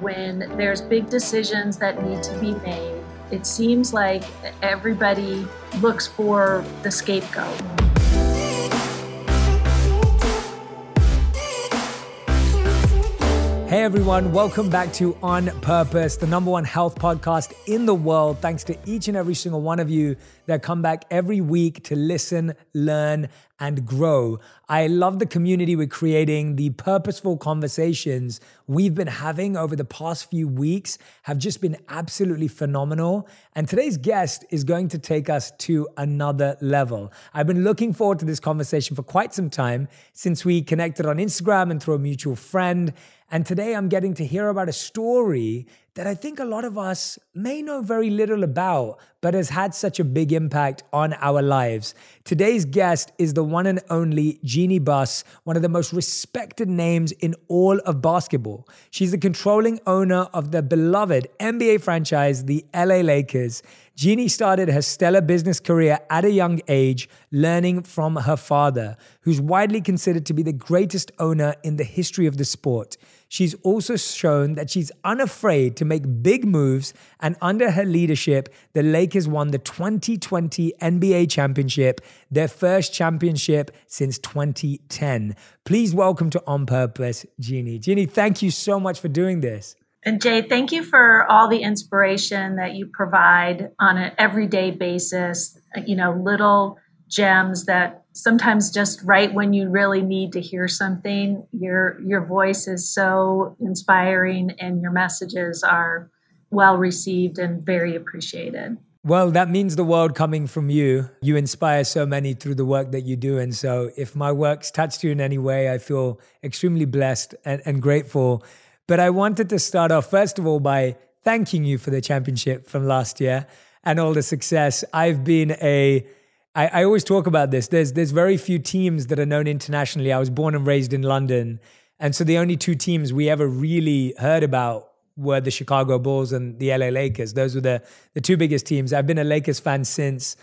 when there's big decisions that need to be made, it seems like everybody looks for the scapegoat. Hey everyone, welcome back to On Purpose, the number one health podcast in the world. Thanks to each and every single one of you that come back every week to listen, learn, and grow. I love the community we're creating. The purposeful conversations we've been having over the past few weeks have just been absolutely phenomenal. And today's guest is going to take us to another level. I've been looking forward to this conversation for quite some time since we connected on Instagram and through a mutual friend. And today I'm getting to hear about a story that I think a lot of us may know very little about, but has had such a big impact on our lives. Today's guest is the one and only Jeanie Buss, one of the most respected names in all of basketball. She's the controlling owner of the beloved NBA franchise, the LA Lakers. Jeanie started her stellar business career at a young age, learning from her father, who's widely considered to be the greatest owner in the history of the sport. She's also shown that she's unafraid to make big moves, and under her leadership, the Lakers won the 2020 NBA championship, their first championship since 2010. Please welcome to On Purpose, Jeanie. Jeanie, thank you so much for doing this. And Jay, thank you for all the inspiration that you provide on an everyday basis. You know, little gems that sometimes just right when you really need to hear something your your voice is so inspiring and your messages are well received and very appreciated. Well that means the world coming from you. You inspire so many through the work that you do. And so if my work's touched you in any way i feel extremely blessed and, and grateful. But i wanted to start off first of all by thanking you for the championship from last year and all the success. I've been a I, I always talk about this. There's there's very few teams that are known internationally. I was born and raised in London, and so the only two teams we ever really heard about were the Chicago Bulls and the LA Lakers. Those were the the two biggest teams. I've been a Lakers fan since.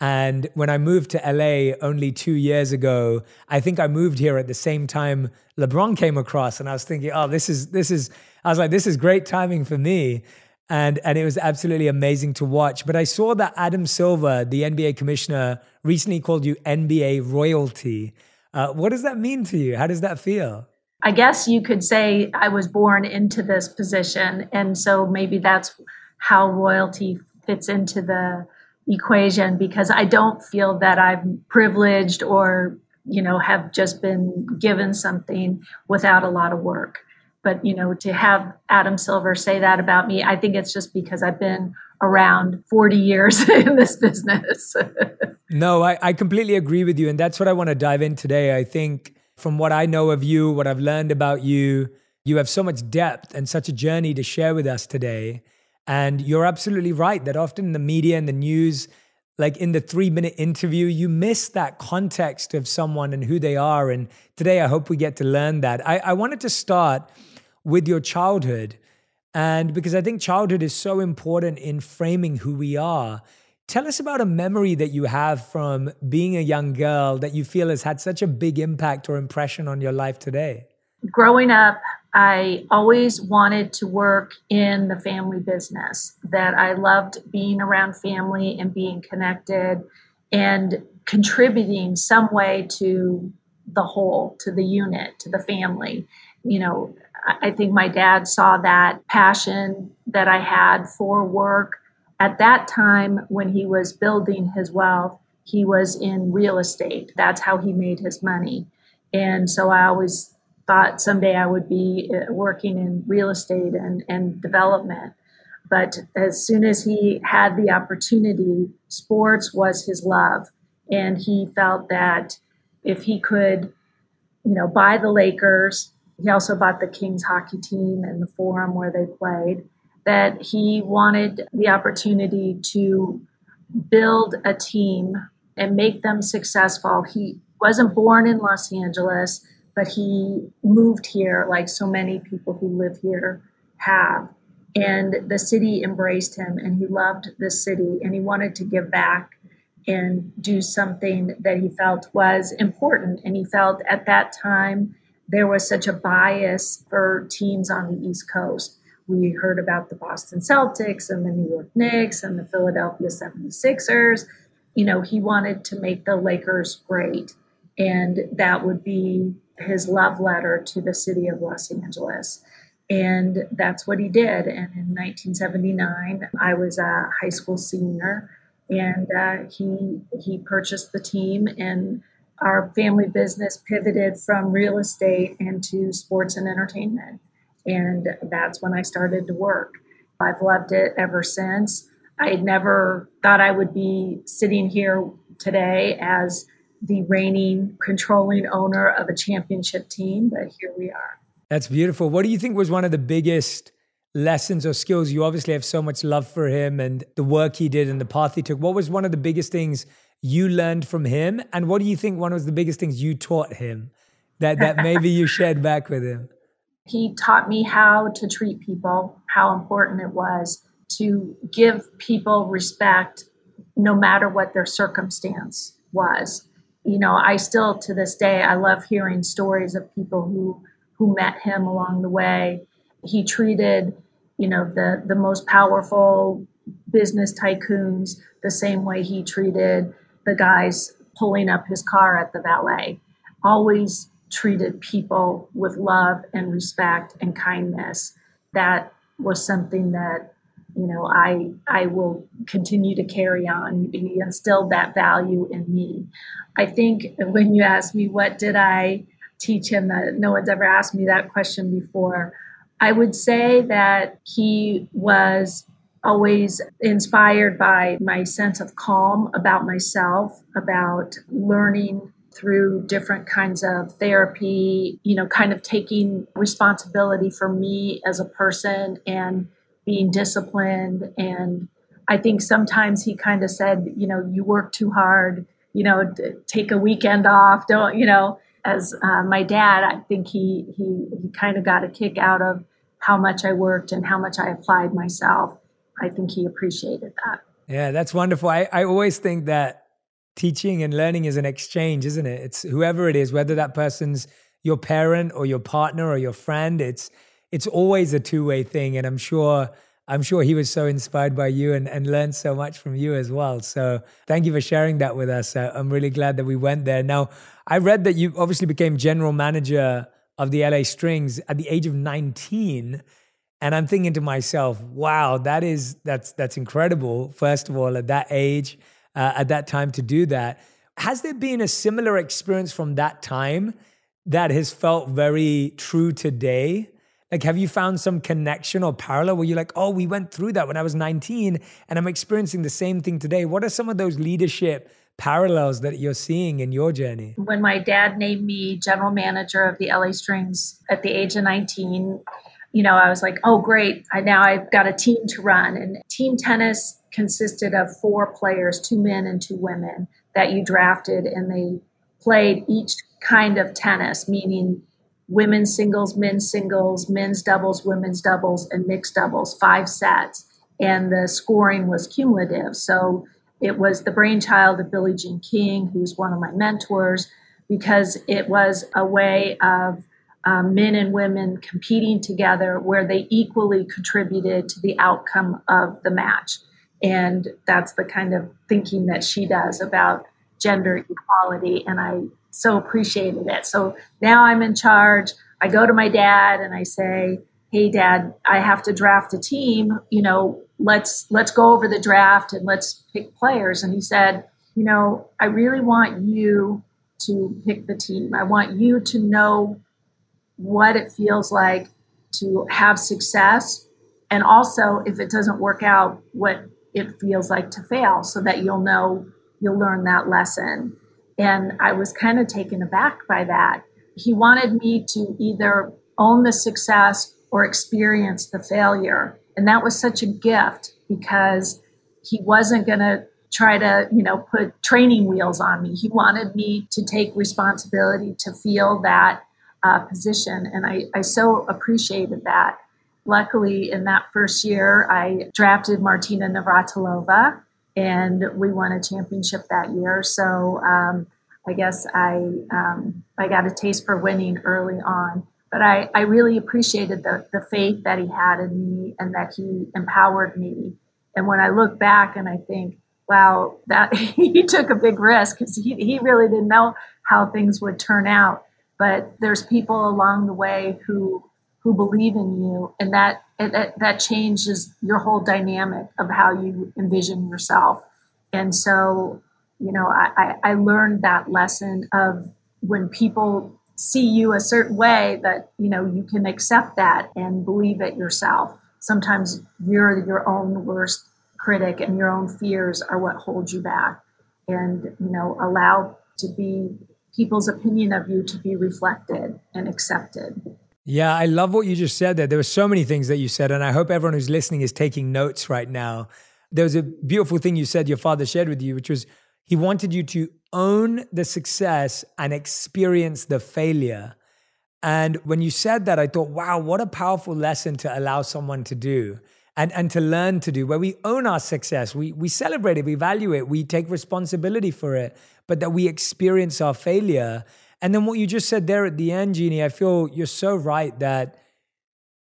And when I moved to LA only two years ago, I think I moved here at the same time LeBron came across, and I was thinking, oh, this is this is. I was like, this is great timing for me and and it was absolutely amazing to watch. But I saw that Adam Silver, the NBA commissioner, recently called you NBA royalty. Uh, what does that mean to you? How does that feel? I guess you could say I was born into this position, and so maybe that's how royalty fits into the equation because I don't feel that I'm privileged or you know have just been given something without a lot of work but you know to have adam silver say that about me i think it's just because i've been around 40 years in this business no I, I completely agree with you and that's what i want to dive in today i think from what i know of you what i've learned about you you have so much depth and such a journey to share with us today and you're absolutely right that often in the media and the news like in the three minute interview, you miss that context of someone and who they are. And today, I hope we get to learn that. I, I wanted to start with your childhood. And because I think childhood is so important in framing who we are. Tell us about a memory that you have from being a young girl that you feel has had such a big impact or impression on your life today. Growing up, I always wanted to work in the family business, that I loved being around family and being connected and contributing some way to the whole, to the unit, to the family. You know, I think my dad saw that passion that I had for work. At that time, when he was building his wealth, he was in real estate. That's how he made his money. And so I always thought someday I would be uh, working in real estate and, and development. But as soon as he had the opportunity, sports was his love. And he felt that if he could, you know, buy the Lakers he also bought the Kings hockey team and the forum where they played. That he wanted the opportunity to build a team and make them successful. He wasn't born in Los Angeles, but he moved here like so many people who live here have. And the city embraced him and he loved the city and he wanted to give back and do something that he felt was important. And he felt at that time there was such a bias for teams on the East Coast. we heard about the Boston Celtics and the New York Knicks and the Philadelphia 76ers. You know, he wanted to make the Lakers great. And that would be his love letter to the city of Los Angeles. And that's what he did. And in 1979, I was a high school senior, and uh, he he purchased the team, and our family business pivoted from real estate into sports and entertainment. And that's when I started to work. I've loved it ever since. I never thought I would be sitting here today as the reigning, controlling owner of a championship team, but here we are. That's beautiful. What do you think was one of the biggest lessons or skills? You obviously have so much love for him and the work he did and the path he took. What was one of the biggest things you learned from him? And what do you think one of the biggest things you taught him that, that maybe you shared back with him? He taught me how to treat people, how important it was to give people respect no matter what their circumstance was. You know, I still to this day I love hearing stories of people who who met him along the way. He treated, you know, the the most powerful business tycoons the same way he treated the guys pulling up his car at the valet. Always treated people with love and respect and kindness. That was something that you know I I will continue to carry on. He instilled that value in me. I think when you ask me what did I teach him that no one's ever asked me that question before, I would say that he was always inspired by my sense of calm about myself, about learning through different kinds of therapy, you know, kind of taking responsibility for me as a person and being disciplined. And I think sometimes he kind of said, you know, you work too hard, you know, take a weekend off, don't, you know, as uh, my dad, I think he, he, he kind of got a kick out of how much I worked and how much I applied myself. I think he appreciated that. Yeah, that's wonderful. I, I always think that teaching and learning is an exchange, isn't it? It's whoever it is, whether that person's your parent or your partner or your friend, it's it's always a two-way thing. And I'm sure I'm sure he was so inspired by you and, and learned so much from you as well. So thank you for sharing that with us. Uh, I'm really glad that we went there. Now, I read that you obviously became general manager of the LA Strings at the age of 19. And I'm thinking to myself, wow, that is that's that's incredible. First of all, at that age, uh, at that time to do that. Has there been a similar experience from that time that has felt very true today? Like, have you found some connection or parallel where you're like, oh, we went through that when I was 19 and I'm experiencing the same thing today? What are some of those leadership parallels that you're seeing in your journey? When my dad named me general manager of the LA Strings at the age of 19, you know, I was like, oh, great. I now I've got a team to run. And team tennis consisted of four players, two men and two women that you drafted, and they played each kind of tennis, meaning women's singles, men's singles, men's doubles, women's doubles, and mixed doubles, five sets. And the scoring was cumulative. So it was the brainchild of Billie Jean King, who's one of my mentors, because it was a way of um, men and women competing together where they equally contributed to the outcome of the match. And that's the kind of thinking that she does about gender equality. And I so appreciated it. So now I'm in charge. I go to my dad and I say, "Hey dad, I have to draft a team, you know, let's let's go over the draft and let's pick players." And he said, "You know, I really want you to pick the team. I want you to know what it feels like to have success and also if it doesn't work out what it feels like to fail so that you'll know you'll learn that lesson. And i was kind of taken aback by that. He wanted me to either own the success or experience the failure and that was such a gift because he wasn't going to try to you know put training wheels on me. He wanted me to take responsibility to feel that uh, position. And I, I so appreciated that. Luckily, in that first year, I drafted Martina Navratilova and we won a championship that year. So um, I guess I, um, I got a taste for winning early on. but I, I really appreciated the, the faith that he had in me and that he empowered me. And when I look back and I think, wow, that he took a big risk because he, he really didn't know how things would turn out. But there's people along the way who who believe in you, and that that, that changes your whole dynamic of how you envision yourself. And so, you know, I, I, I learned that lesson of when people see you a certain way that you know you can accept that and believe it yourself sometimes you're your own worst critic and your own fears are what hold you back and you know allow to be people's opinion of you to be reflected and accepted. Yeah i love what you just said there. There were so many things that you said and i hope everyone who's listening is taking notes right now. There was a beautiful thing you said your father shared with you which was he wanted you to own the success and experience the failure. And when you said that, I thought, wow, what a powerful lesson to allow someone to do and, and to learn to do, where we own our success, we, we celebrate it, we value it, we take responsibility for it, but that we experience our failure. And then what you just said there at the end, Jeanie, I feel you're so right that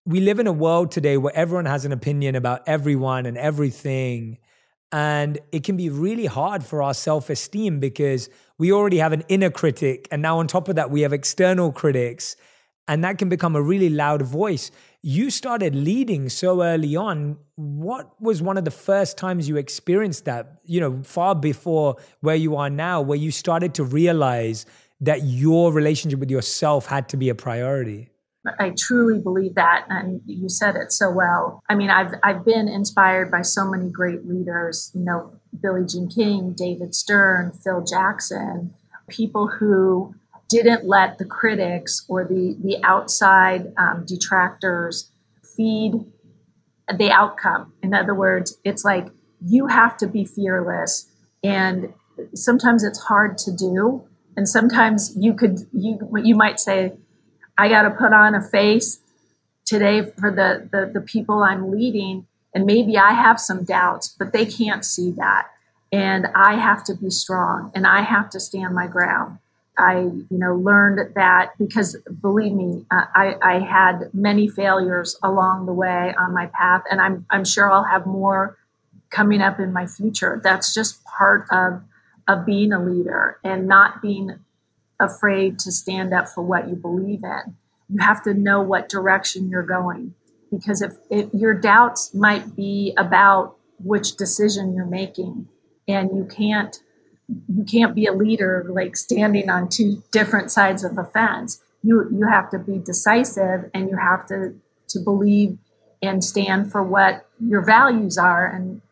we live in a world today where everyone has an opinion about everyone and everything. And it can be really hard for our self esteem because we already have an inner critic. And now, on top of that, we have external critics. And that can become a really loud voice. You started leading so early on. What was one of the first times you experienced that, you know, far before where you are now, where you started to realize that your relationship with yourself had to be a priority? I truly believe that, and you said it so well. I mean, I've I've been inspired by so many great leaders. You know, Billie Jean King, David Stern, Phil Jackson, people who didn't let the critics or the the outside um, detractors feed the outcome. In other words, it's like you have to be fearless, and sometimes it's hard to do, and sometimes you could you you might say I got to put on a face today for the, the, the people I'm leading. And maybe I have some doubts, but they can't see that. And I have to be strong and I have to stand my ground. I, you know, learned that because believe me, uh, I, I had many failures along the way on my path, and I'm, I'm sure I'll have more coming up in my future. That's just part of, of being a leader and not being afraid to stand up for what you believe in. You have to know what direction you're going because if, if your doubts might be about which decision you're making and you can't you can't be a leader like standing on two different sides of a fence. You you have to be decisive and you have to to believe and stand for what your values are. And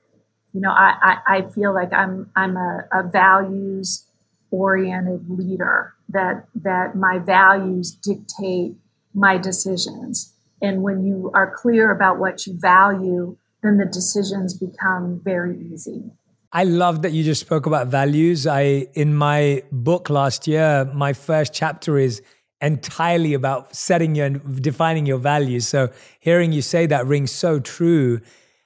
you know i i, I feel like i'm i'm a, a values oriented leader that that my values dictate my decisions. And when you are clear about what you value then the decisions become very easy I love that you just spoke about values. I in my book last year, my first chapter is entirely about setting your defining your values. So hearing you say that rings so true.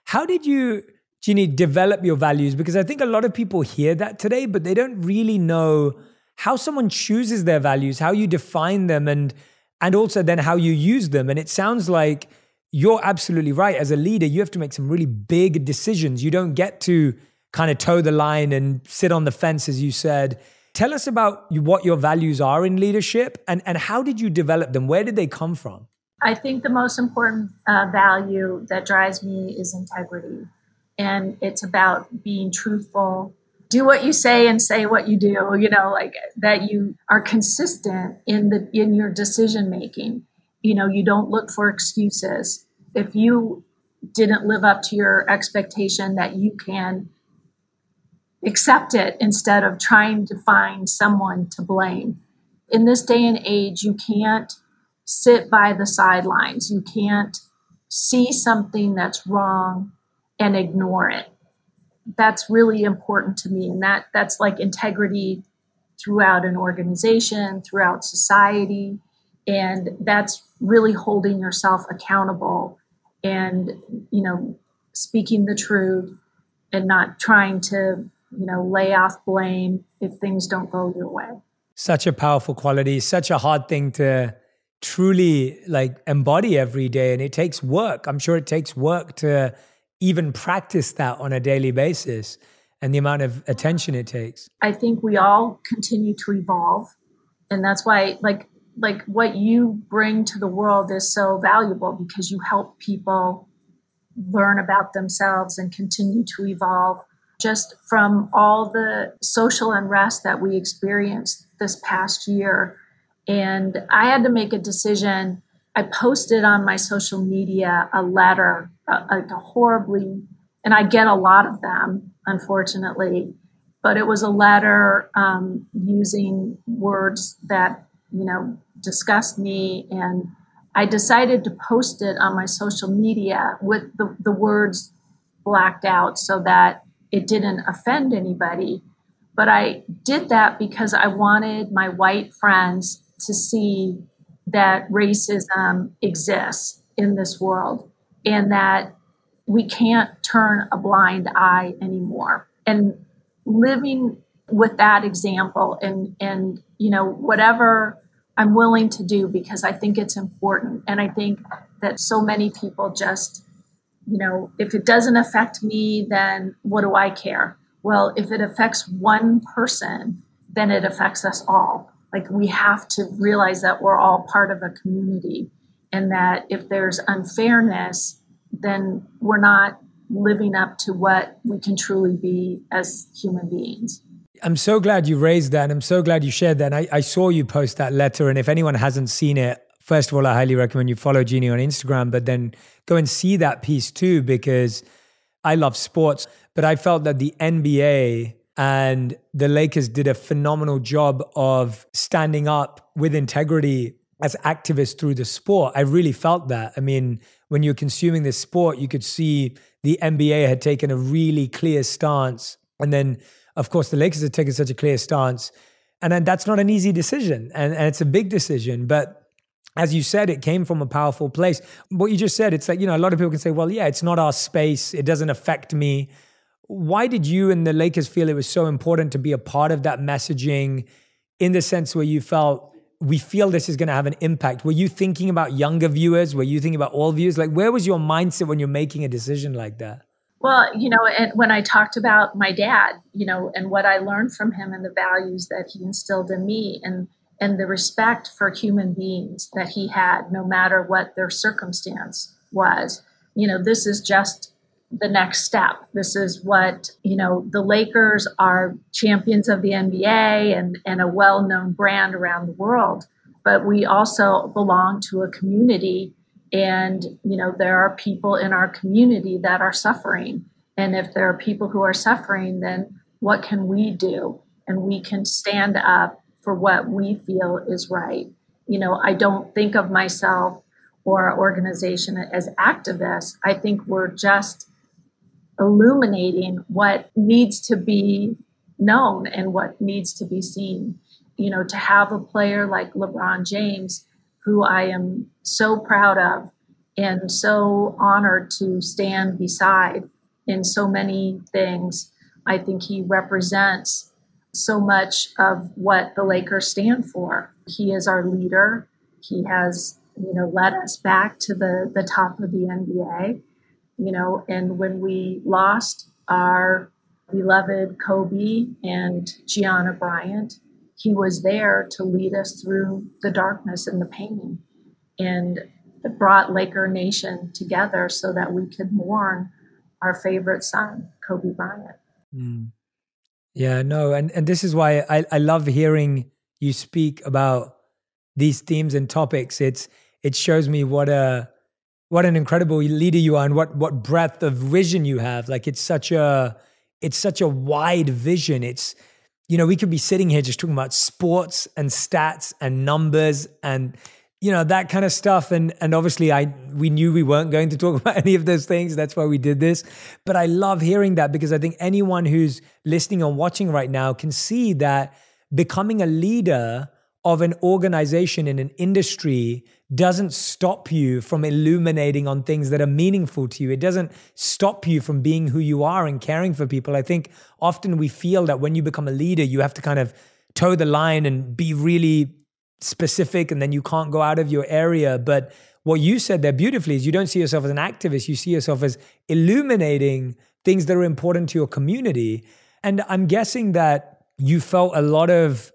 How did you Jeanie, develop your values? Because I think a lot of people hear that today, but they don't really know how someone chooses their values, how you define them, and and also then how you use them. And it sounds like you're absolutely right. As a leader, you have to make some really big decisions. You don't get to kind of toe the line and sit on the fence, as you said. Tell us about what your values are in leadership and, and how did you develop them? Where did they come from? I think the most important uh, value that drives me is integrity and it's about being truthful do what you say and say what you do you know like that you are consistent in the in your decision making you know you don't look for excuses if you didn't live up to your expectation that you can accept it instead of trying to find someone to blame in this day and age you can't sit by the sidelines you can't see something that's wrong and ignore it. That's really important to me. And that that's like integrity throughout an organization, throughout society. And that's really holding yourself accountable and, you know, speaking the truth and not trying to, you know, lay off blame if things don't go your way. Such a powerful quality, such a hard thing to truly like embody every day and it takes work i'm sure it takes work to even practice that on a daily basis and the amount of attention it takes i think we all continue to evolve and that's why like like what you bring to the world is so valuable because you help people learn about themselves and continue to evolve just from all the social unrest that we experienced this past year. And i had to make a decision. I posted on my social media a letter a, a horribly and i get a lot of them unfortunately but it was a letter um, using words that you know disgust me. And i decided to post it on my social media with the, the words blacked out so that it didn't offend anybody but i did that because i wanted my white friends to see that racism exists in this world and that we can't turn a blind eye anymore and living with that example and and you know whatever I'm willing to do because I think it's important. And I think that so many people just, you know, if it doesn't affect me, then what do I care? Well, if it affects one person, then it affects us all. Like we have to realize that we're all part of a community and that if there's unfairness, then we're not living up to what we can truly be as human beings. I'm so glad you raised that. And I'm so glad you shared that. I, I saw you post that letter. And if anyone hasn't seen it, first of all, I highly recommend you follow Jeannie on Instagram, but then go and see that piece too, because I love sports. But I felt that the NBA and the Lakers did a phenomenal job of standing up with integrity as activists through the sport. I really felt that. I mean, when you're consuming this sport, you could see the NBA had taken a really clear stance. And then of course, the Lakers had taken such a clear stance. And then that's not an easy decision. And, and it's a big decision. But as you said, it came from a powerful place. What you just said, it's like, you know, a lot of people can say, well, yeah, it's not our space. It doesn't affect me. Why did you and the Lakers feel it was so important to be a part of that messaging in the sense where you felt we feel this is going to have an impact? Were you thinking about younger viewers? Were you thinking about all viewers? Like, where was your mindset when you're making a decision like that? Well, you know, and when I talked about my dad, you know, and what I learned from him and the values that he instilled in me and and the respect for human beings that he had no matter what their circumstance was. You know, this is just the next step. This is what, you know, the Lakers are champions of the NBA and, and a well known brand around the world. But we also belong to a community and, you know, there are people in our community that are suffering. And if there are people who are suffering, then what can we do? And we can stand up for what we feel is right. You know, I don't think of myself or our organization as activists. I think we're just illuminating what needs to be known and what needs to be seen. You know, to have a player like LeBron James who I am so proud of and so honored to stand beside in so many things. I think he represents so much of what the Lakers stand for. He is our leader. He has, you know, led us back to the, the top of the NBA. You know, and when we lost our beloved Kobe and Gianna Bryant, he was there to lead us through the darkness and the pain and brought Laker Nation together so that we could mourn our favorite son, Kobe Bryant. Mm. Yeah, no, and, and this is why I, I love hearing you speak about these themes and topics. It's it shows me what a what an incredible leader you are and what what breadth of vision you have. Like it's such a it's such a wide vision. It's you know, we could be sitting here just talking about sports and stats and numbers and you know that kind of stuff and and obviously I we knew we weren't going to talk about any of those things that's why we did this but I love hearing that because I think anyone who's listening or watching right now can see that becoming a leader of an organization in an industry doesn't stop you from illuminating on things that are meaningful to you. It doesn't stop you from being who you are and caring for people. I think often we feel that when you become a leader, you have to kind of toe the line and be really specific and then you can't go out of your area. But what you said there beautifully is you don't see yourself as an activist, you see yourself as illuminating things that are important to your community. And I'm guessing that you felt a lot of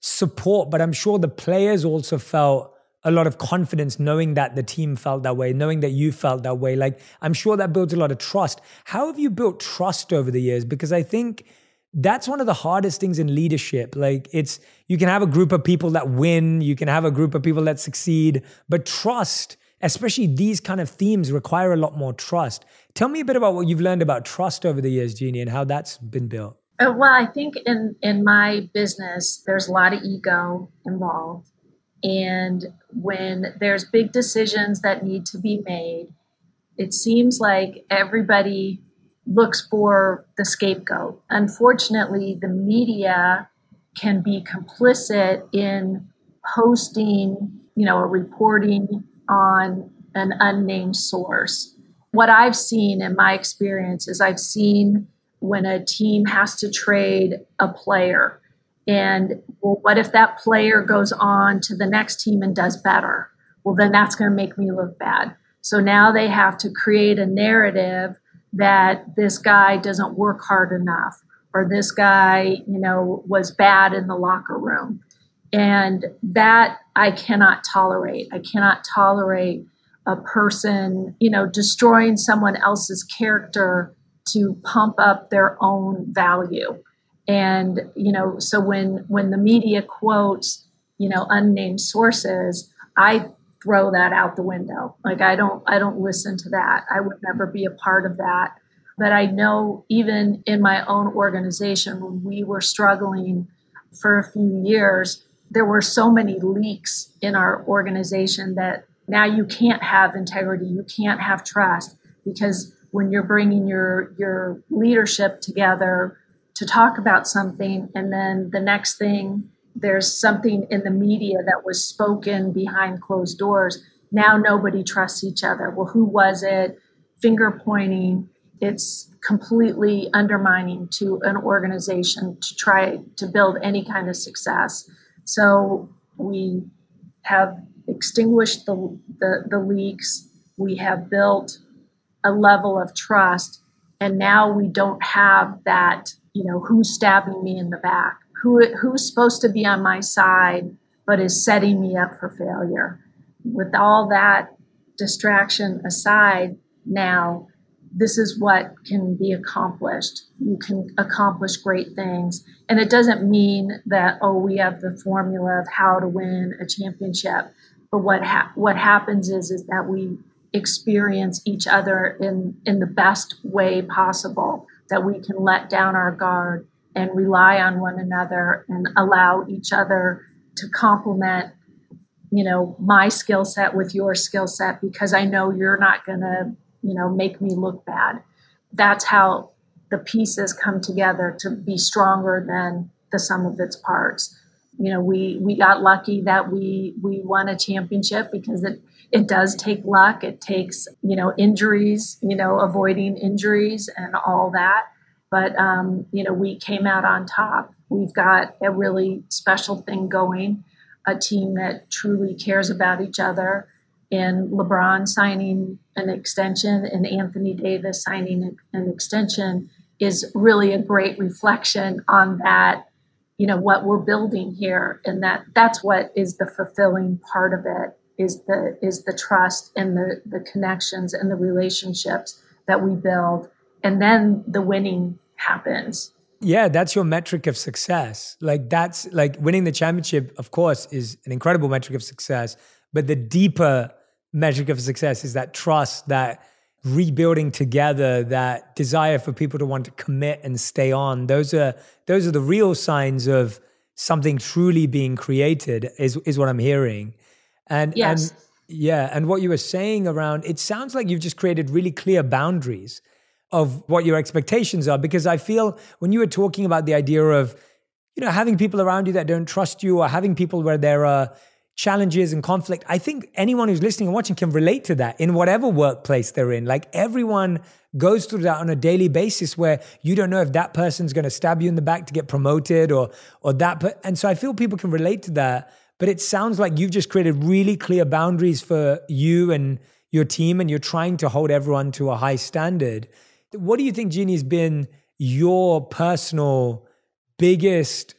support, but I'm sure the players also felt a lot of confidence knowing that the team felt that way, knowing that you felt that way. Like, I'm sure that builds a lot of trust. How have you built trust over the years? Because I think that's one of the hardest things in leadership. Like, it's you can have a group of people that win, you can have a group of people that succeed, but trust, especially these kind of themes, require a lot more trust. Tell me a bit about what you've learned about trust over the years, Jeanie, and how that's been built. Uh, well, I think in in my business, there's a lot of ego involved and when there's big decisions that need to be made, it seems like everybody looks for the scapegoat. Unfortunately, the media can be complicit in posting, you know, a reporting on an unnamed source. What I've seen in my experience is I've seen when a team has to trade a player and well, what if that player goes on to the next team and does better? Well, then that's going to make me look bad. So now they have to create a narrative that this guy doesn't work hard enough or this guy, you know, was bad in the locker room. And that I cannot tolerate. I cannot tolerate a person, you know, destroying someone else's character to pump up their own value and you know so when when the media quotes you know unnamed sources i throw that out the window. Like i don't i don't listen to that. I would never be a part of that. But i know even in my own organization when we were struggling for a few years there were so many leaks in our organization that now you can't have integrity you can't have trust because when you're bringing your your leadership together to talk about something and then the next thing there's something in the media that was spoken behind closed doors. Now nobody trusts each other. Well who was it? Finger pointing. It's completely undermining to an organization to try to build any kind of success. So we have extinguished the, the, the leaks. We have built a level of trust. And now we don't have that you know, who's stabbing me in the back? Who, who's supposed to be on my side but is setting me up for failure? With all that distraction aside, now this is what can be accomplished. You can accomplish great things. And it doesn't mean that, oh, we have the formula of how to win a championship. But what, ha- what happens is, is that we experience each other in, in the best way possible that we can let down our guard and rely on one another and allow each other to complement you know my skill set with your skill set because i know you're not going to you know make me look bad that's how the pieces come together to be stronger than the sum of its parts you know we we got lucky that we we won a championship because it it does take luck. It takes, you know, injuries, you know, avoiding injuries and all that. But, um, you know, we came out on top. We've got a really special thing going, a team that truly cares about each other. And LeBron signing an extension and Anthony Davis signing an extension is really a great reflection on that you know what we're building here and that that's what is the fulfilling part of it is the is the trust and the the connections and the relationships that we build and then the winning happens. Yeah that's your metric of success. Like that's like winning the championship of course is an incredible metric of success but the deeper metric of success is that trust that rebuilding together that desire for people to want to commit and stay on. Those are those are the real signs of something truly being created is is what i'm hearing. And yes. and yeah, and what you were saying around it sounds like you've just created really clear boundaries of what your expectations are because I feel when you were talking about the idea of you know having people around you that don't trust you or having people where there are challenges and conflict I think anyone who's listening and watching can relate to that in whatever workplace they're in like everyone goes through that on a daily basis where you don't know if that person's going to stab you in the back to get promoted or or that and so I feel people can relate to that but it sounds like you've just created really clear boundaries for you and your team, and you're trying to hold everyone to a high standard. What do you think, Jeanie, has been your personal biggest?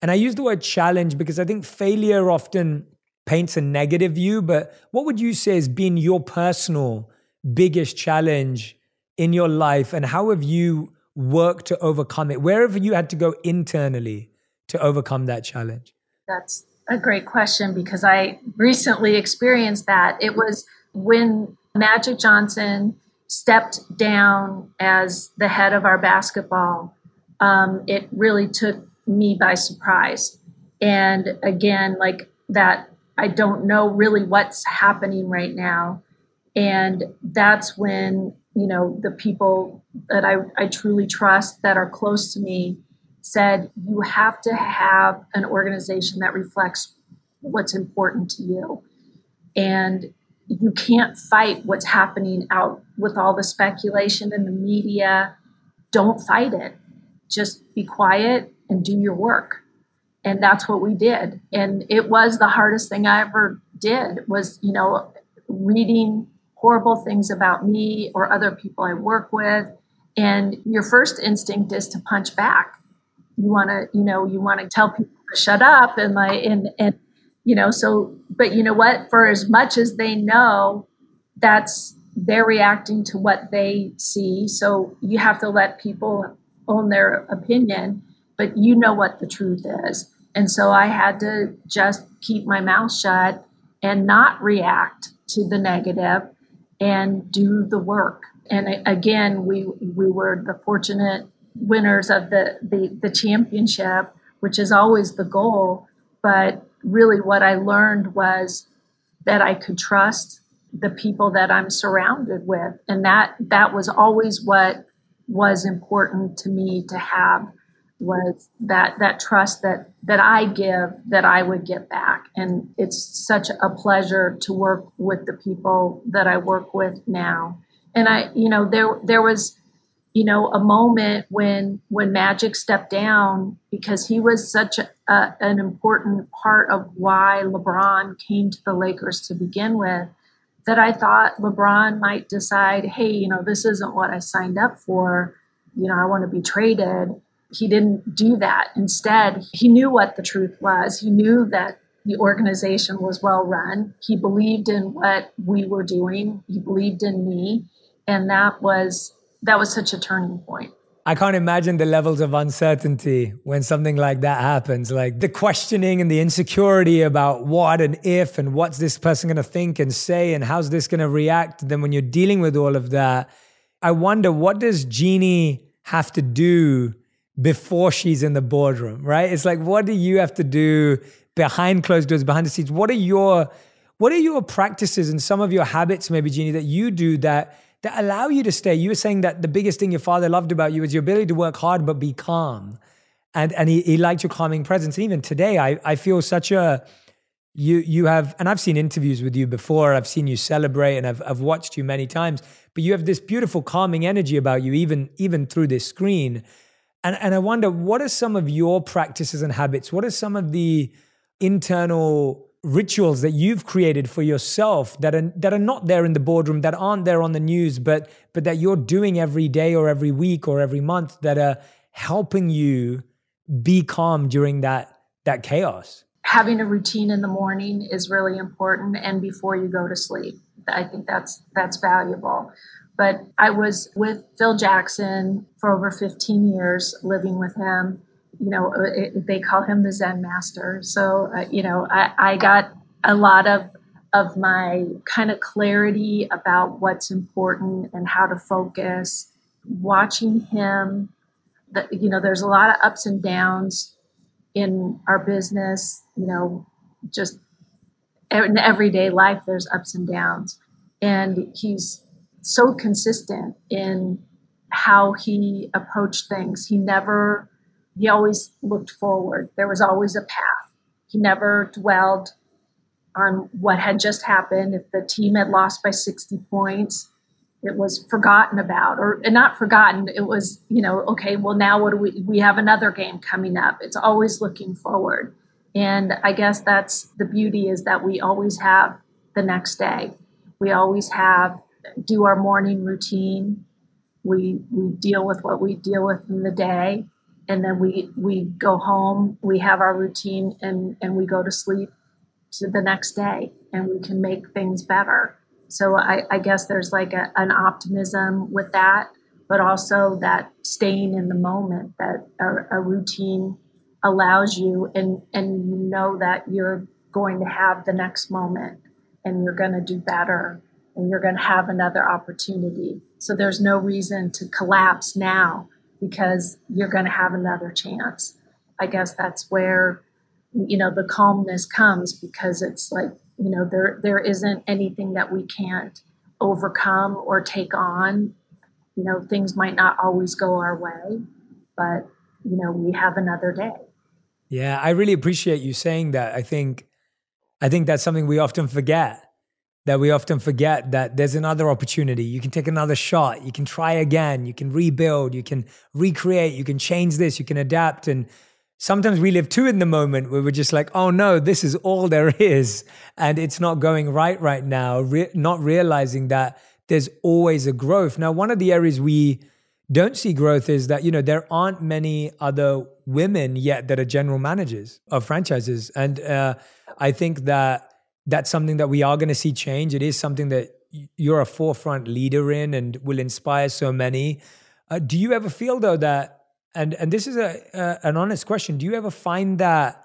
And I use the word challenge because I think failure often paints a negative view, but what would you say has been your personal biggest challenge in your life, and how have you worked to overcome it? Where have you had to go internally to overcome that challenge? That's a great question because I recently experienced that. It was when Magic Johnson stepped down as the head of our basketball, um, it really took me by surprise. And again, like that, I don't know really what's happening right now. And that's when, you know, the people that I, I truly trust that are close to me said, you have to have an organization that reflects what's important to you. And you can't fight what's happening out with all the speculation in the media. Don't fight it. Just be quiet and do your work. And that's what we did. And it was the hardest thing I ever did was, you know, reading horrible things about me or other people I work with. And your first instinct is to punch back. You want to, you know, you want to tell people to shut up and like, and, and, you know, so, but you know what? For as much as they know, that's, they're reacting to what they see. So you have to let people own their opinion, but you know what the truth is. And so I had to just keep my mouth shut and not react to the negative and do the work. And again, we we were the fortunate winners of the the, the championship, which is always the goal. But really, what I learned was that I could trust the people that I'm surrounded with, and that that was always what was important to me to have was that that trust that that I give that I would get back. And it's such a pleasure to work with the people that I work with now. And I you know there there was you know a moment when when Magic stepped down because he was such a, a, an important part of why LeBron came to the Lakers to begin with that I thought LeBron might decide hey you know this isn't what I signed up for you know I want to be traded he didn't do that. Instead, he knew what the truth was. He knew that the organization was well run. He believed in what we were doing. He believed in me, and that was that was such a turning point. I can't imagine the levels of uncertainty when something like that happens. Like the questioning and the insecurity about what and if and what's this person going to think and say and how's this going to react. Then when you're dealing with all of that, I wonder what does Jeanie have to do before she's in the boardroom, right? It's like, what do you have to do behind closed doors, behind the scenes? What are your what are your practices and some of your habits, maybe Jeanie, that you do that that allow you to stay? You were saying that the biggest thing your father loved about you is your ability to work hard but be calm. And and he, he liked your calming presence. And even today, I, I feel such a you you have and I've seen interviews with you before, I've seen you celebrate and I've I've watched you many times, but you have this beautiful calming energy about you, even even through this screen. And, and I wonder, what are some of your practices and habits? What are some of the internal rituals that you've created for yourself that are that are not there in the boardroom, that aren't there on the news, but but that you're doing every day or every week or every month that are helping you be calm during that that chaos? Having a routine in the morning is really important and before you go to sleep. I think that's that's valuable. But I was with Phil Jackson for over 15 years, living with him. You know, it, they call him the Zen master. So, uh, you know, I, I got a lot of of my kind of clarity about what's important and how to focus. Watching him, you know, there's a lot of ups and downs in our business. You know, just in everyday life, there's ups and downs, and he's so consistent in how he approached things. He never, he always looked forward. There was always a path. He never dwelled on what had just happened. If the team had lost by 60 points, it was forgotten about or not forgotten. It was, you know, okay, well, now what do we, we have another game coming up. It's always looking forward. And I guess that's the beauty is that we always have the next day. We always have do our morning routine. We we deal with what we deal with in the day, and then we we go home. We have our routine, and and we go to sleep to the next day, and we can make things better. So I, I guess there's like a, an optimism with that, but also that staying in the moment that a, a routine allows you, and and you know that you're going to have the next moment, and you're going to do better and you're going to have another opportunity. So there's no reason to collapse now because you're going to have another chance. I guess that's where you know the calmness comes because it's like you know there there isn't anything that we can't overcome or take on. You know things might not always go our way, but you know we have another day. Yeah, I really appreciate you saying that. I think I think that's something we often forget that we often forget that there's another opportunity. You can take another shot. You can try again. You can rebuild. You can recreate. You can change this. You can adapt. And sometimes we live too in the moment where we're just like, oh no, this is all there is. And it's not going right right now, Re- not realizing that there's always a growth. Now, one of the areas we don't see growth is that, you know, there aren't many other women yet that are general managers of franchises. And uh, I think that that's something that we are going to see change. It is something that you're a forefront leader in and will inspire so many. Uh, do you ever feel though that, and and this is a, a an honest question, do you ever find that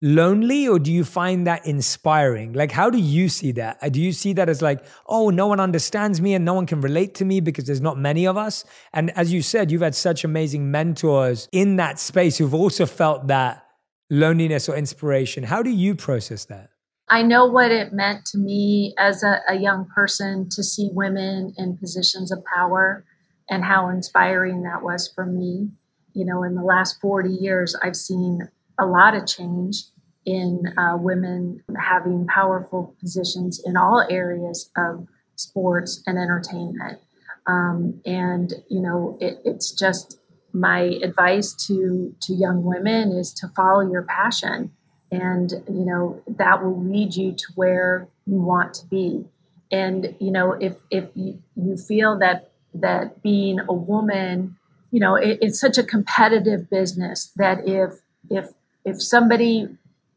lonely or do you find that inspiring? Like, how do you see that? Uh, do you see that as like, oh, no one understands me and no one can relate to me because there's not many of us? And as you said, you've had such amazing mentors in that space who've also felt that loneliness or inspiration. How do you process that? I know what it meant to me as a, a, young person to see women in positions of power and how inspiring that was for me. You know, in the last 40 years, I've seen a lot of change in uh, women having powerful positions in all areas of sports and entertainment. Um, and, you know, it, it's just my advice to, to young women is to follow your passion and you know that will lead you to where you want to be. And you know if if you, feel that that being a woman you know it, it's such a competitive business that if if if somebody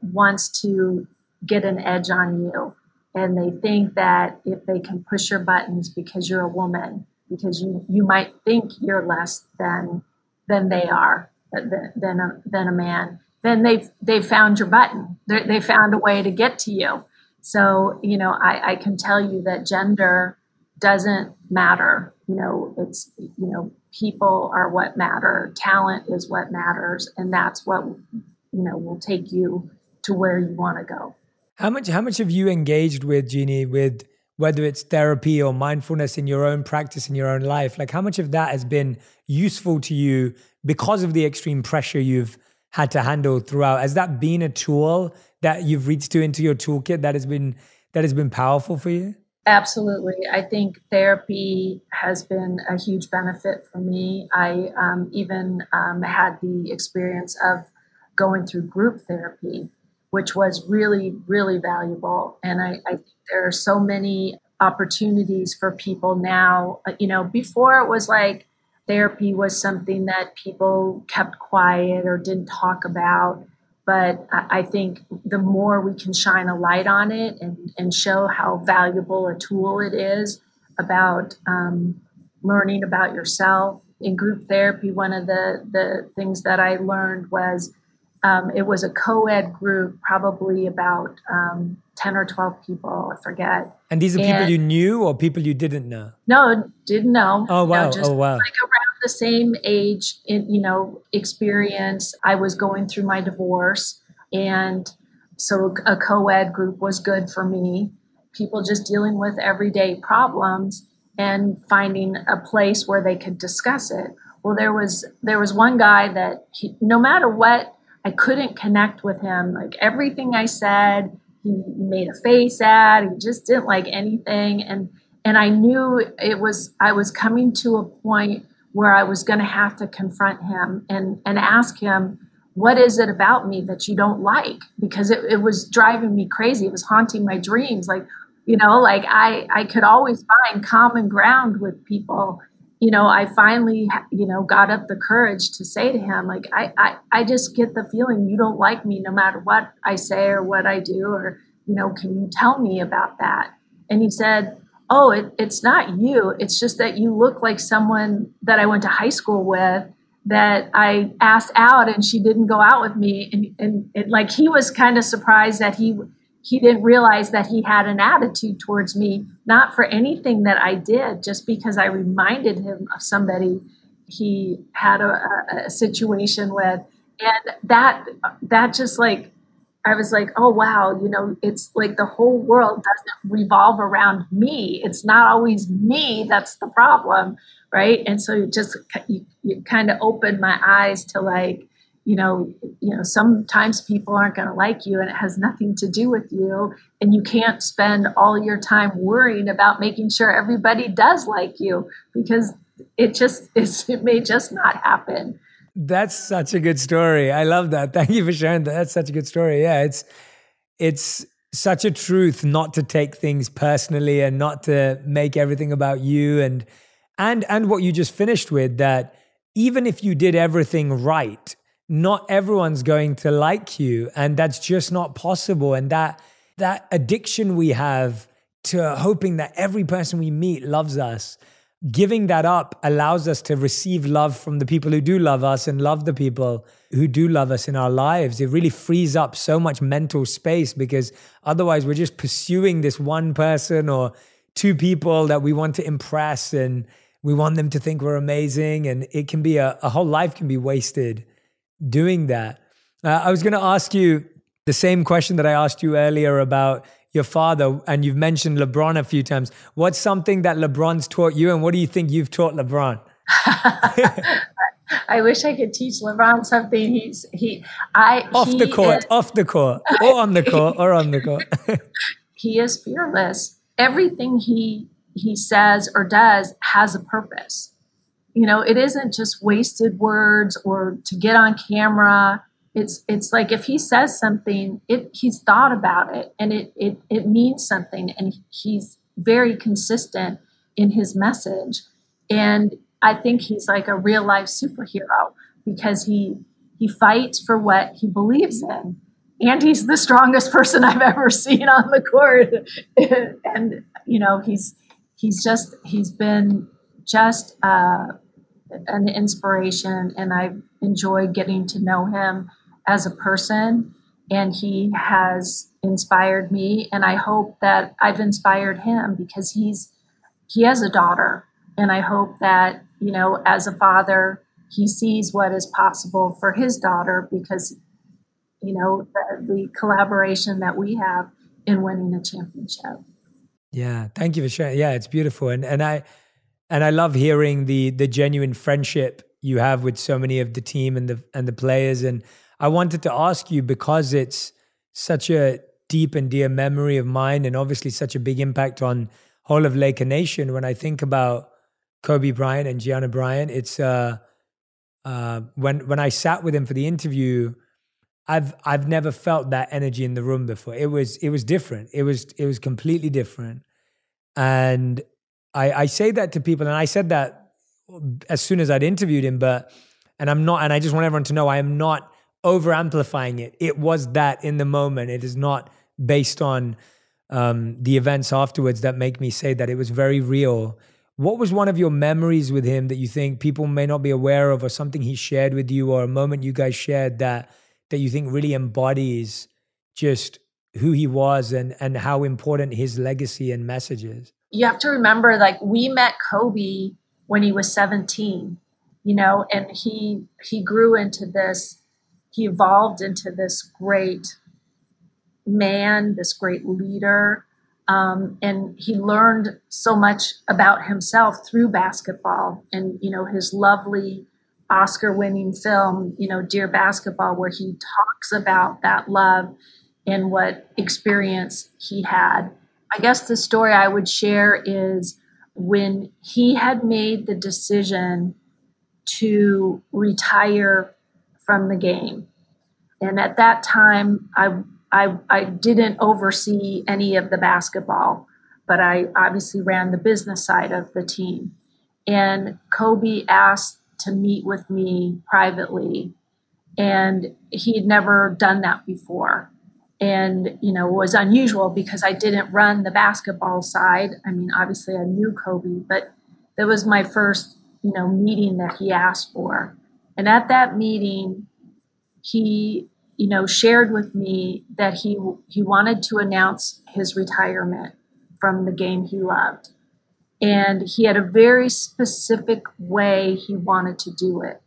wants to get an edge on you and they think that if they can push your buttons because you're a woman because you you might think you're less than than they are than, than a, than a man then they've they've found your button. They're, they found a way to get to you. So you know, I, I can tell you that gender doesn't matter. You know, it's you know, people are what matter. Talent is what matters, and that's what you know will take you to where you want to go. How much how much have you engaged with Jeanie with whether it's therapy or mindfulness in your own practice in your own life? Like how much of that has been useful to you because of the extreme pressure you've had to handle throughout. Has that been a tool that you've reached to into your toolkit that has been that has been powerful for you? Absolutely. I think therapy has been a huge benefit for me. I um, even um, had the experience of going through group therapy, which was really, really valuable. And I, I think there are so many opportunities for people now. You know, before it was like, therapy was something that people kept quiet or didn't talk about. But I think the more we can shine a light on it and, and show how valuable a tool it is about um, learning about yourself. In group therapy, one of the, the things that I learned was um, it was a co ed group, probably about um, 10 or 12 people, I forget. And these are and, people you knew or people you didn't know? No, didn't know. Oh, wow. Know, oh, wow. Like around the same age, in, you know, experience. I was going through my divorce. And so a co ed group was good for me. People just dealing with everyday problems and finding a place where they could discuss it. Well, there was there was one guy that he, no matter what I couldn't connect with him. Like everything I said, he made a face at. He just didn't like anything, and and I knew it was I was coming to a point where I was going to have to confront him and and ask him what is it about me that you don't like? Because it, it was driving me crazy. It was haunting my dreams. Like, you know, like I, I could always find common ground with people. You know, I finally, you know, got up the courage to say to him, like, I, I, I just get the feeling you don't like me no matter what I say or what I do, or, you know, can you tell me about that? And he said, Oh, it, it's not you. It's just that you look like someone that I went to high school with that I asked out and she didn't go out with me. And, and, and like he was kind of surprised that he he didn't realize that he had an attitude towards me, not for anything that I did, just because I reminded him of somebody he had a, a situation with. And that that just like I was like, oh wow, you know, it's like the whole world doesn't revolve around me. It's not always me that's the problem right and so you just you, you kind of open my eyes to like you know you know sometimes people aren't going to like you and it has nothing to do with you and you can't spend all your time worrying about making sure everybody does like you because it just it may just not happen that's such a good story. I love that. Thank you for sharing that. That's such a good story. Yeah it's it's such a truth not to take things personally and not to make everything about you and and and what you just finished with that even if you did everything right not everyone's going to like you and that's just not possible. And that that addiction we have to hoping that every person we meet loves us giving that up allows us to receive love from the people who do love us and love the people who do love us in our lives. It really frees up so much mental space because otherwise we're just pursuing this one person or two people that we want to impress and we want them to think we're amazing. And it can be a, a whole life can be wasted doing that. Uh, i was going to ask you the same question that i asked you earlier about your father and you've mentioned lebron a few times what's something that lebron's taught you and what do you think you've taught lebron I wish I could teach LeBron something. He's he I off he the court, is, off the court, or on the court, or on the court. he is fearless. Everything he he says or does has a purpose. You know, it isn't just wasted words or to get on camera. It's it's like if he says something, it he's thought about it and it it it means something and he's very consistent in his message. And I think he's like a real life superhero because he he fights for what he believes in. And he's the strongest person I've ever seen on the court. and you know, he's he's just he's been just uh, an inspiration and i've enjoyed getting to know him as a person and he has inspired me and i hope that i've inspired him because he's he has a daughter and i hope that you know as a father he sees what is possible for his daughter because you know the, the collaboration that we have in winning a championship yeah, thank you for sharing. Yeah, it's beautiful, and and I and I love hearing the the genuine friendship you have with so many of the team and the and the players. And I wanted to ask you because it's such a deep and dear memory of mine, and obviously such a big impact on whole of Laker Nation. When I think about Kobe Bryant and Gianna Bryant, it's uh, uh, when when I sat with him for the interview. I've I've never felt that energy in the room before. It was it was different. It was it was completely different. And I I say that to people, and I said that as soon as I'd interviewed him, but and I'm not, and I just want everyone to know I am not over amplifying it. It was that in the moment. It is not based on um, the events afterwards that make me say that it was very real. What was one of your memories with him that you think people may not be aware of, or something he shared with you, or a moment you guys shared that that you think really embodies just who he was and and how important his legacy and message is? You have to remember, like we met Kobe when he was 17, you know, and he he grew into this, he evolved into this great man, this great leader. Um, and he learned so much about himself through basketball and you know his lovely Oscar winning film, you know, Dear Basketball, where he talks about that love and what experience he had. I guess the story I would share is when he had made the decision to retire from the game. and at that time, I, I, I didn't oversee any of the basketball, but I obviously ran the business side of the team. And Kobe asked to meet with me privately, and he had never done that before. And, you know, was unusual because I didn't run the basketball side. I mean, obviously I knew Kobe, but that was my first, you know, meeting that he asked for. And at that meeting, he you know shared with me that he he wanted to announce his retirement from the game he loved. And he had a very specific way he wanted to do it.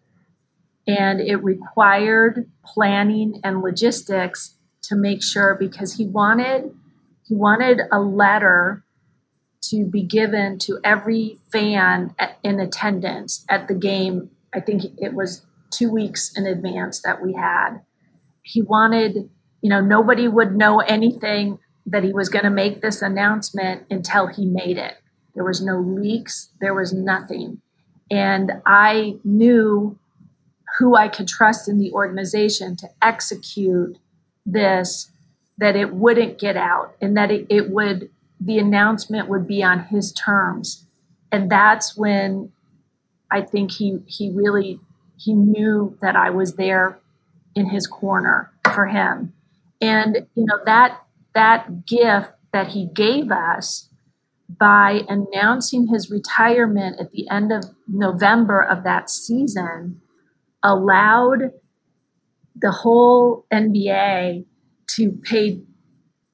And it required planning and logistics to make sure because he wanted he wanted a letter to be given to every fan in attendance at the game i think it was two weeks in advance that we had he wanted, you know, nobody would know anything that he was going to make this announcement until he made it. There was no leaks, there was nothing. And I knew who I could trust in the organization to execute this, that it wouldn't get out and that it, it would, the announcement would be on his terms. And that's when I think he, he really, he knew that I was there in his corner for him. And you know that that gift that he gave us by announcing his retirement at the end of November of that season allowed the whole NBA to pay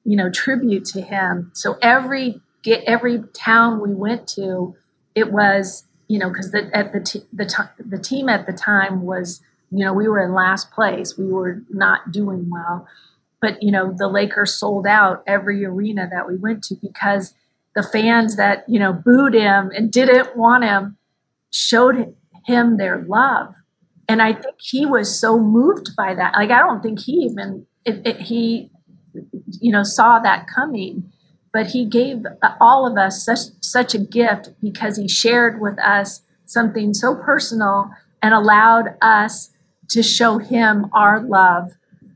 you know tribute to him. So every every town we went to, it was you know because the, at the t- the t- the team at the time was you know, we were in last place. We were not doing well. But, you know, the Lakers sold out every arena that we went to because the fans that, you know, booed him and didn't want him showed him their love. And I think he was so moved by that. Like, I don't think he even, it, it, he, you know, saw that coming. But he gave all of us such, such a gift because he shared with us something so personal and allowed us to show him our love.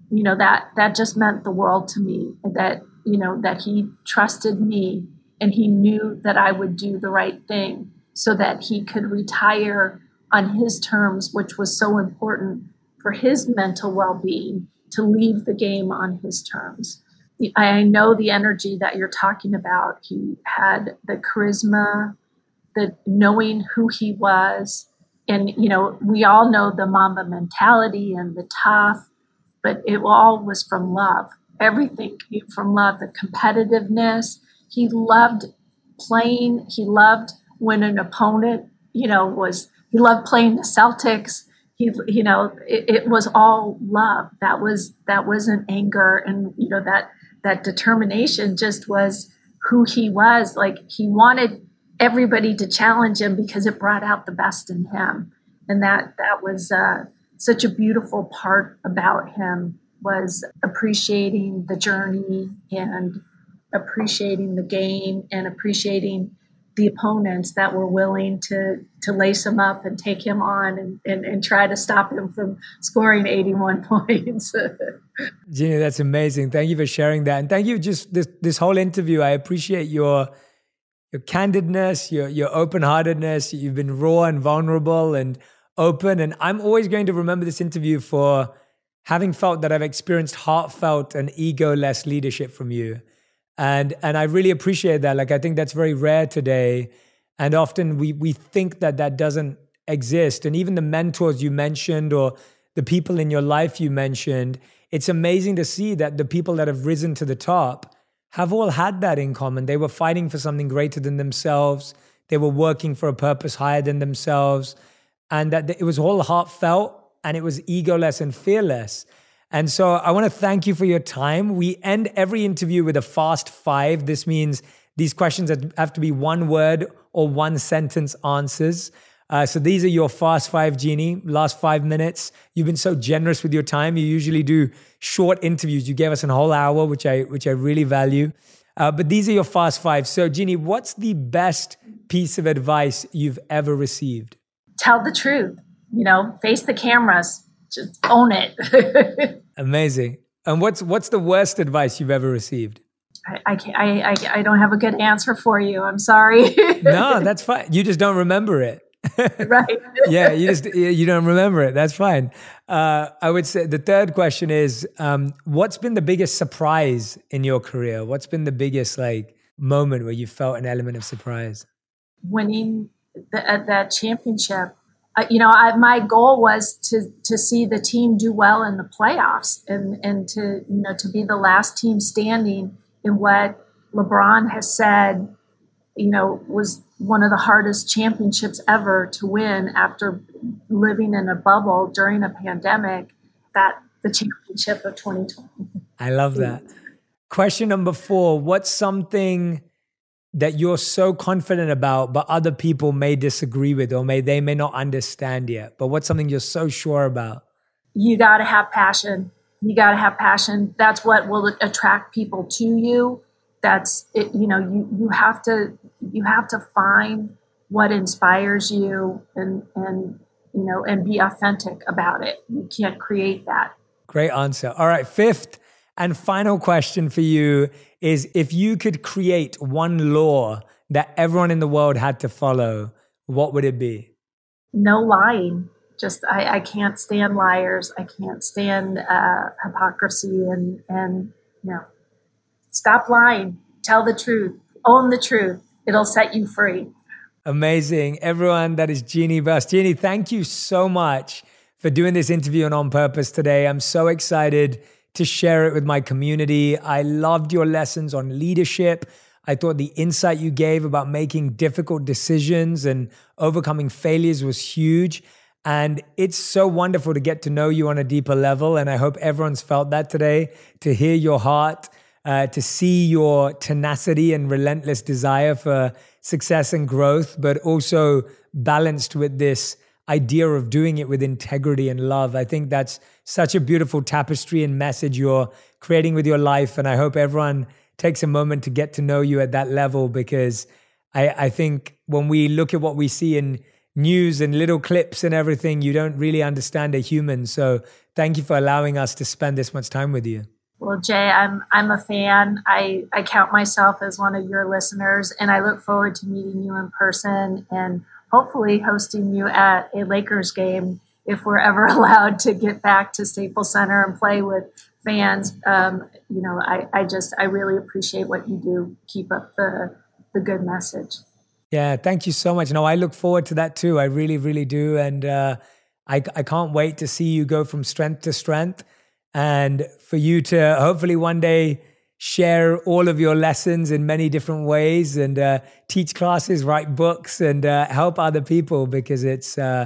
You know that that just meant the world to me that you know that he trusted me and he knew that I would do the right thing so that he could retire on his terms which was so important for his mental well-being to leave the game on his terms I know the energy that you're talking about. He had the charisma the knowing who he was. And you know we all know the mamba mentality and the tough but it all was from love. Everything came from love the competitiveness. He loved playing. He loved when an opponent you know was he loved playing the celtics. He you know it, it was all love. That was that wasn't anger and you know that that determination just was who he was. Like he wanted everybody to challenge him because it brought out the best in him. And that that was uh, such a beautiful part about him was appreciating the journey and appreciating the game and appreciating the opponents that were willing to to lace him up and take him on and, and, and try to stop him from scoring 81 points. Jeanie, that's amazing. Thank you for sharing that. And thank you just this this whole interview. I appreciate your your candidness, your your open-heartedness. You've been raw and vulnerable and open. And I'm always going to remember this interview for having felt that I've experienced heartfelt and ego-less leadership from you. And and I really appreciate that. Like I think that's very rare today. And often we we think that that doesn't exist. And even the mentors you mentioned or the people in your life you mentioned, it's amazing to see that the people that have risen to the top have all had that in common. They were fighting for something greater than themselves. They were working for a purpose higher than themselves. And that it was all heartfelt and it was egoless and fearless. And so I want to thank you for your time. We end every interview with a fast five. This means these questions have to be one word or one sentence answers. Uh, so these are your fast five, Jeanie. Last five minutes. You've been so generous with your time. You usually do short interviews. You gave us a whole hour, which I which I really value. Uh, but these are your fast five. So, Jeanie, what's the best piece of advice you've ever received? Tell the truth. You know, face the cameras. Just own it. Amazing. And what's what's the worst advice you've ever received? I, I, can't, I, I, I don't have a good answer for you. I'm sorry. no, that's fine. You just don't remember it. right. yeah, you just you don't remember it. That's fine. Uh, I would say the third question is, um, what's been the biggest surprise in your career? What's been the biggest like moment where you felt an element of surprise? Winning the, uh, that championship. Uh, you know, I, my goal was to to see the team do well in the playoffs and and to you know to be the last team standing in what LeBron has said. You know, was one of the hardest championships ever to win after living in a bubble during a pandemic. That the championship of 2020. I love that. Question number four What's something that you're so confident about, but other people may disagree with, or may they may not understand yet? But what's something you're so sure about? You got to have passion. You got to have passion. That's what will attract people to you. That's it. You know, you you have to you have to find what inspires you and and you know and be authentic about it. You can't create that. Great answer. All right, fifth and final question for you is if you could create one law that everyone in the world had to follow, what would it be? No lying. Just I, I can't stand liars. I can't stand uh, hypocrisy and and you know, stop lying. Tell the truth. Own the truth. It'll set you free. Amazing, everyone. That is Jeanie Buss. Jeanie, thank you so much for doing this interview and on purpose today. I'm so excited to share it with my community. I loved your lessons on leadership. I thought the insight you gave about making difficult decisions and overcoming failures was huge. And it's so wonderful to get to know you on a deeper level. And I hope everyone's felt that today to hear your heart, uh, to see your tenacity and relentless desire for success and growth, but also balanced with this idea of doing it with integrity and love. I think that's such a beautiful tapestry and message you're creating with your life. And I hope everyone takes a moment to get to know you at that level because I, I think when we look at what we see in news and little clips and everything, you don't really understand a human. So thank you for allowing us to spend this much time with you. Well, Jay, I'm I'm a fan. I, I count myself as one of your listeners and I look forward to meeting you in person and hopefully hosting you at a Lakers game if we're ever allowed to get back to Staples Center and play with fans. Um, you know, I, I just I really appreciate what you do. Keep up the the good message. Yeah, thank you so much. No, I look forward to that too. I really, really do, and uh, I I can't wait to see you go from strength to strength, and for you to hopefully one day share all of your lessons in many different ways and uh, teach classes, write books, and uh, help other people because it's uh,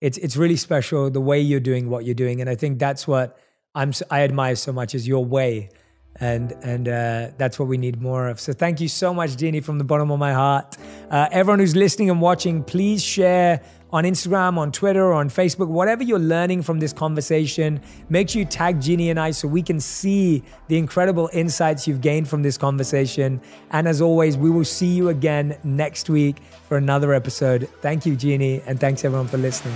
it's it's really special the way you're doing what you're doing, and I think that's what I'm I admire so much is your way, and and uh, that's what we need more of. So thank you so much, Jeanie, from the bottom of my heart. Uh, everyone who's listening and watching, please share on Instagram, on Twitter, or on Facebook, whatever you're learning from this conversation, make sure you tag Jeanie and I so we can see the incredible insights you've gained from this conversation. And as always, we will see you again next week for another episode. Thank you, Jeanie, and thanks everyone for listening.